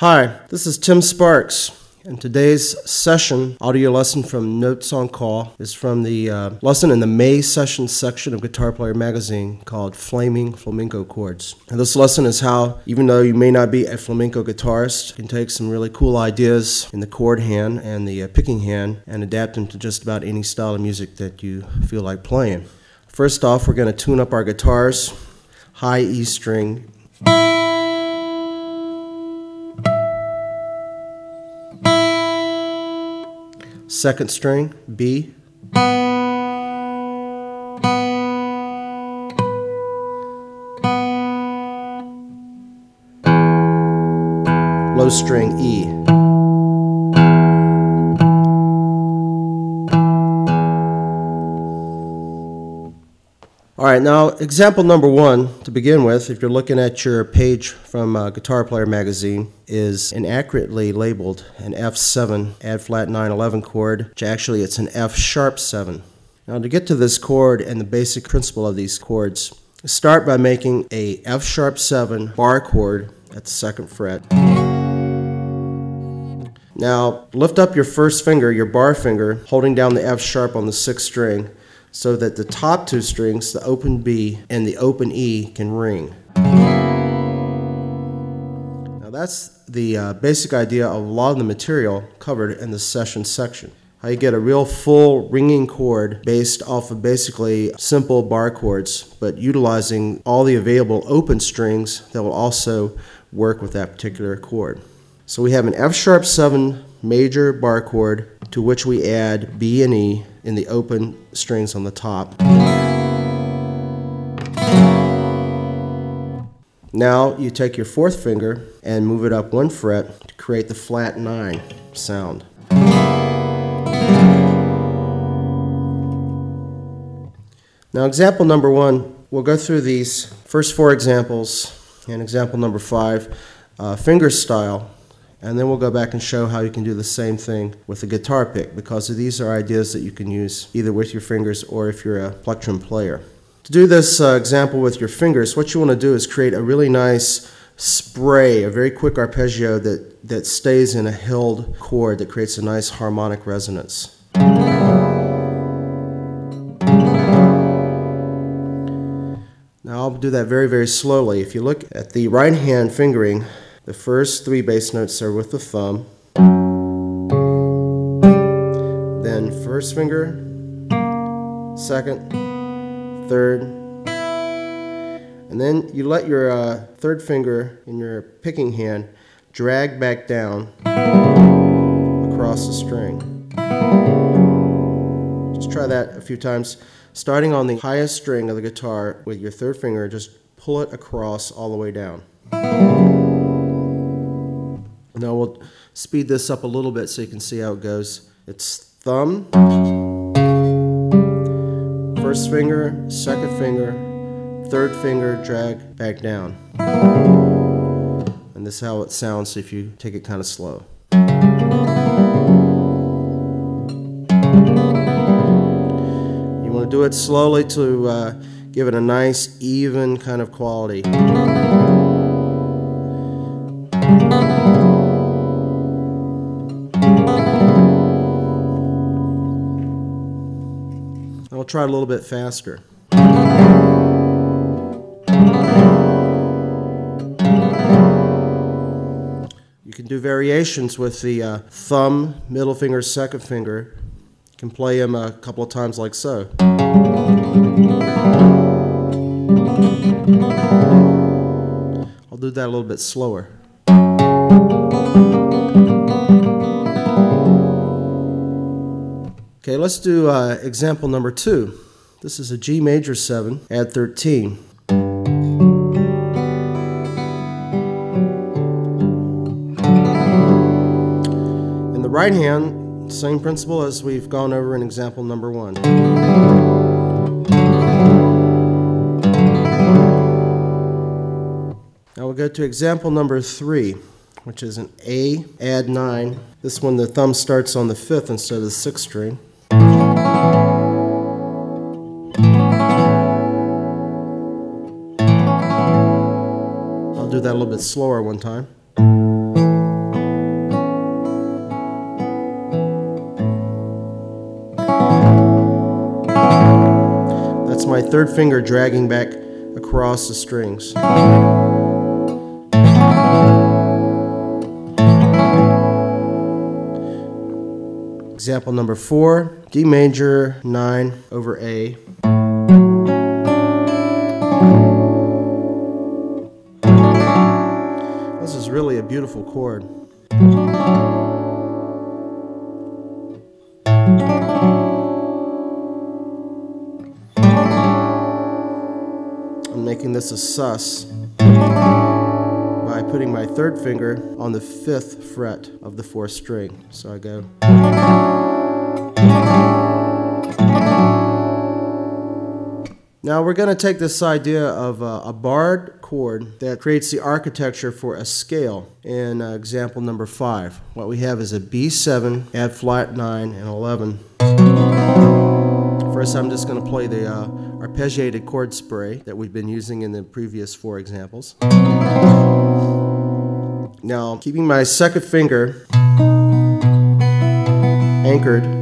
Hi, this is Tim Sparks. And today's session, audio lesson from Notes on Call, is from the uh, lesson in the May session section of Guitar Player magazine called Flaming Flamenco Chords. And this lesson is how, even though you may not be a flamenco guitarist, you can take some really cool ideas in the chord hand and the uh, picking hand and adapt them to just about any style of music that you feel like playing. First off, we're going to tune up our guitars, high E string. Second string, B. Low string, E. All right, now example number one to begin with, if you're looking at your page from uh, Guitar Player magazine, is inaccurately labeled an F7 add flat 911 chord, which actually it's an F sharp 7. Now to get to this chord and the basic principle of these chords, start by making a F sharp 7 bar chord at the second fret. Now lift up your first finger, your bar finger, holding down the F sharp on the sixth string so that the top two strings, the open B and the open E, can ring. Now that's the uh, basic idea of a lot of the material covered in the session section. How you get a real full ringing chord based off of basically simple bar chords, but utilizing all the available open strings that will also work with that particular chord. So we have an F sharp 7 major bar chord to which we add B and E in the open strings on the top. Now you take your fourth finger and move it up one fret to create the flat 9 sound. Now example number one, we'll go through these first four examples and example number five, uh, finger style and then we'll go back and show how you can do the same thing with a guitar pick because these are ideas that you can use either with your fingers or if you're a plectrum player. To do this uh, example with your fingers, what you want to do is create a really nice spray, a very quick arpeggio that, that stays in a held chord that creates a nice harmonic resonance. Now I'll do that very, very slowly. If you look at the right hand fingering, the first three bass notes are with the thumb. Then first finger, second, third, and then you let your uh, third finger in your picking hand drag back down across the string. Just try that a few times. Starting on the highest string of the guitar with your third finger, just pull it across all the way down. Now we'll speed this up a little bit so you can see how it goes. It's thumb, first finger, second finger, third finger, drag back down. And this is how it sounds if you take it kind of slow. You want to do it slowly to uh, give it a nice, even kind of quality. Try it a little bit faster. You can do variations with the uh, thumb, middle finger, second finger. You can play them a couple of times like so. I'll do that a little bit slower. Okay, let's do uh, example number two. This is a G major 7, add 13. In the right hand, same principle as we've gone over in example number one. Now we'll go to example number three which is an A, add 9. This one, the thumb starts on the fifth instead of the sixth string. little bit slower one time. That's my third finger dragging back across the strings. Example number four, D major 9 over A. This is really a beautiful chord. I'm making this a sus by putting my third finger on the fifth fret of the fourth string. So I go. Now we're going to take this idea of uh, a barred chord that creates the architecture for a scale in uh, example number five. What we have is a B7, add flat 9 and 11. First, I'm just going to play the uh, arpeggiated chord spray that we've been using in the previous four examples. Now, keeping my second finger anchored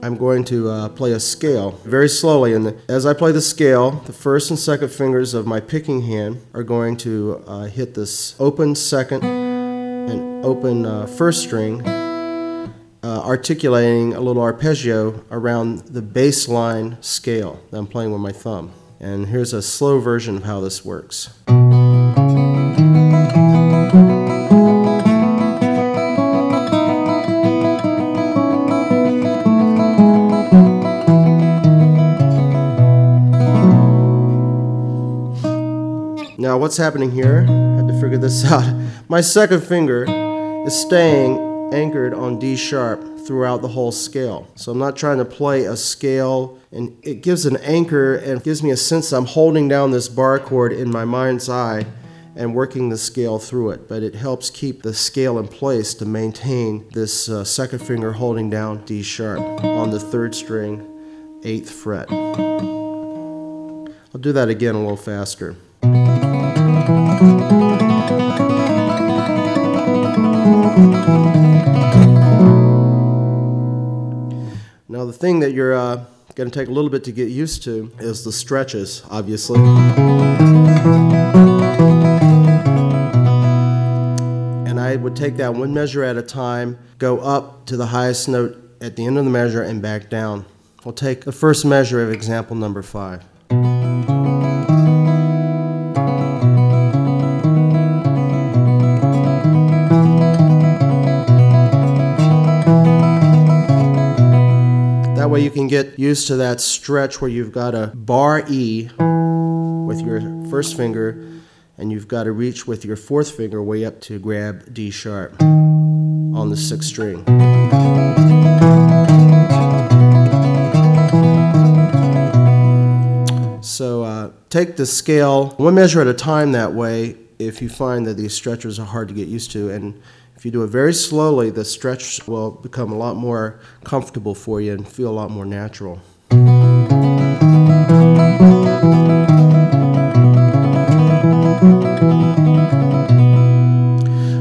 I'm going to uh, play a scale very slowly. And as I play the scale, the first and second fingers of my picking hand are going to uh, hit this open second and open uh, first string, uh, articulating a little arpeggio around the bass line scale that I'm playing with my thumb. And here's a slow version of how this works. What's happening here? Had to figure this out. My second finger is staying anchored on D sharp throughout the whole scale. So I'm not trying to play a scale, and it gives an anchor and gives me a sense I'm holding down this bar chord in my mind's eye and working the scale through it. But it helps keep the scale in place to maintain this uh, second finger holding down D sharp on the third string, eighth fret. I'll do that again a little faster. The thing that you're uh, going to take a little bit to get used to is the stretches, obviously. And I would take that one measure at a time, go up to the highest note at the end of the measure, and back down. We'll take the first measure of example number five. That way you can get used to that stretch where you've got a bar E with your first finger and you've got to reach with your fourth finger way up to grab D sharp on the sixth string. So uh, take the scale one measure at a time that way if you find that these stretches are hard to get used to and if you do it very slowly, the stretch will become a lot more comfortable for you and feel a lot more natural.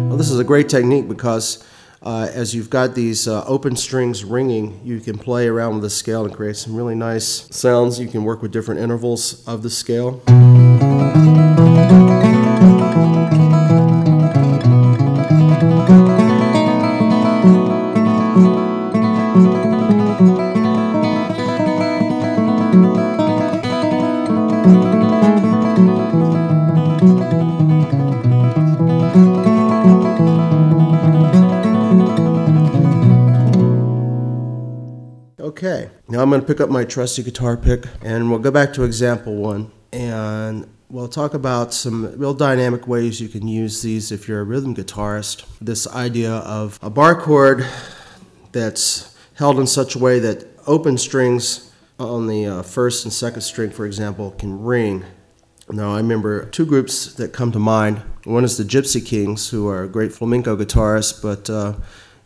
Well, this is a great technique because uh, as you've got these uh, open strings ringing, you can play around with the scale and create some really nice sounds. You can work with different intervals of the scale. Pick up my trusty guitar pick and we'll go back to example one and we'll talk about some real dynamic ways you can use these if you're a rhythm guitarist. This idea of a bar chord that's held in such a way that open strings on the uh, first and second string, for example, can ring. Now, I remember two groups that come to mind. One is the Gypsy Kings, who are great flamenco guitarists, but uh,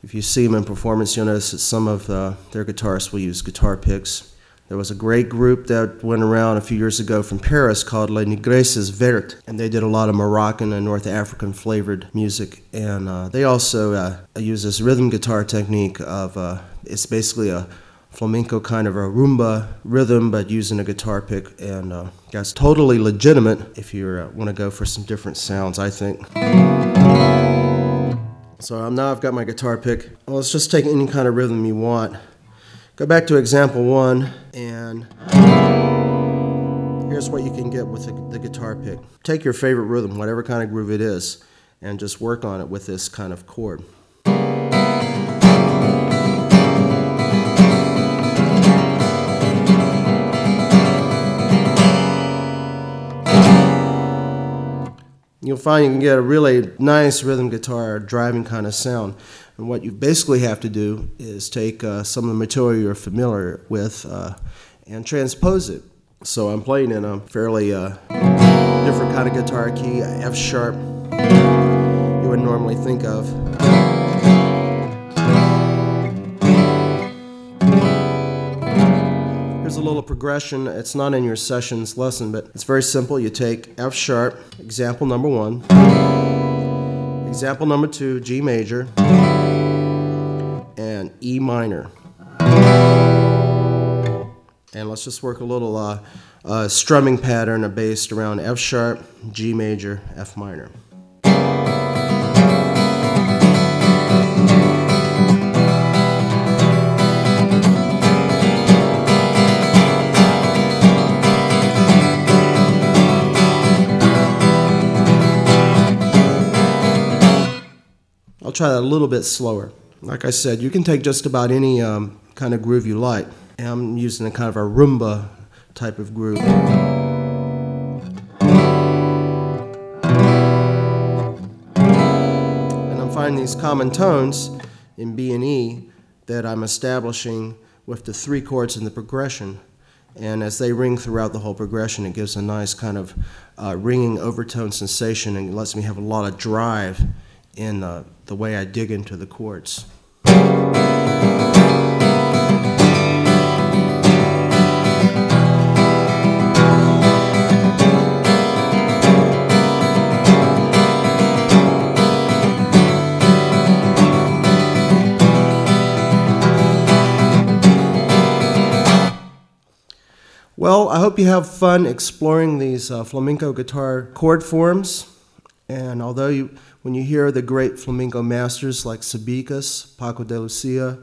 if you see them in performance, you'll notice that some of uh, their guitarists will use guitar picks. There was a great group that went around a few years ago from Paris called Les Négresses Vertes, and they did a lot of Moroccan and North African flavored music. And uh, they also uh, use this rhythm guitar technique of uh, it's basically a flamenco kind of a rumba rhythm, but using a guitar pick, and uh, that's totally legitimate if you uh, want to go for some different sounds. I think. So um, now I've got my guitar pick. Well, let's just take any kind of rhythm you want. Go back to example one, and here's what you can get with the, the guitar pick. Take your favorite rhythm, whatever kind of groove it is, and just work on it with this kind of chord. You'll find you can get a really nice rhythm guitar driving kind of sound. And what you basically have to do is take uh, some of the material you're familiar with uh, and transpose it. So I'm playing in a fairly uh, different kind of guitar key, F sharp, you would normally think of. A little progression. It's not in your sessions lesson, but it's very simple. You take F sharp, example number one, example number two, G major, and E minor. And let's just work a little uh, uh, strumming pattern based around F sharp, G major, F minor. Try that a little bit slower. Like I said, you can take just about any um, kind of groove you like. And I'm using a kind of a rumba type of groove. And I'm finding these common tones in B and E that I'm establishing with the three chords in the progression. And as they ring throughout the whole progression, it gives a nice kind of uh, ringing overtone sensation and lets me have a lot of drive in uh, the way I dig into the chords. Well, I hope you have fun exploring these uh, flamenco guitar chord forms. And although you when you hear the great flamenco masters like Sabicas, Paco de Lucia,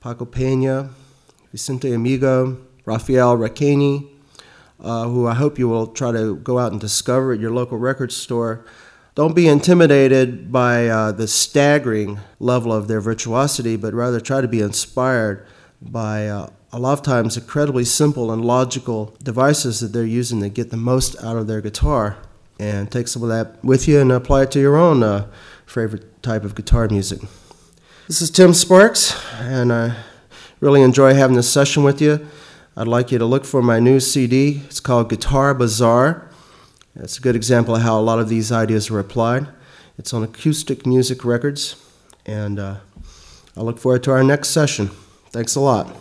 Paco Pena, Vicente Amigo, Rafael Riqueni, uh, who I hope you will try to go out and discover at your local record store. Don't be intimidated by uh, the staggering level of their virtuosity, but rather try to be inspired by uh, a lot of times incredibly simple and logical devices that they're using to get the most out of their guitar and take some of that with you and apply it to your own uh, favorite type of guitar music. This is Tim Sparks, and I really enjoy having this session with you. I'd like you to look for my new CD. It's called Guitar Bazaar. It's a good example of how a lot of these ideas are applied. It's on Acoustic Music Records, and uh, I look forward to our next session. Thanks a lot.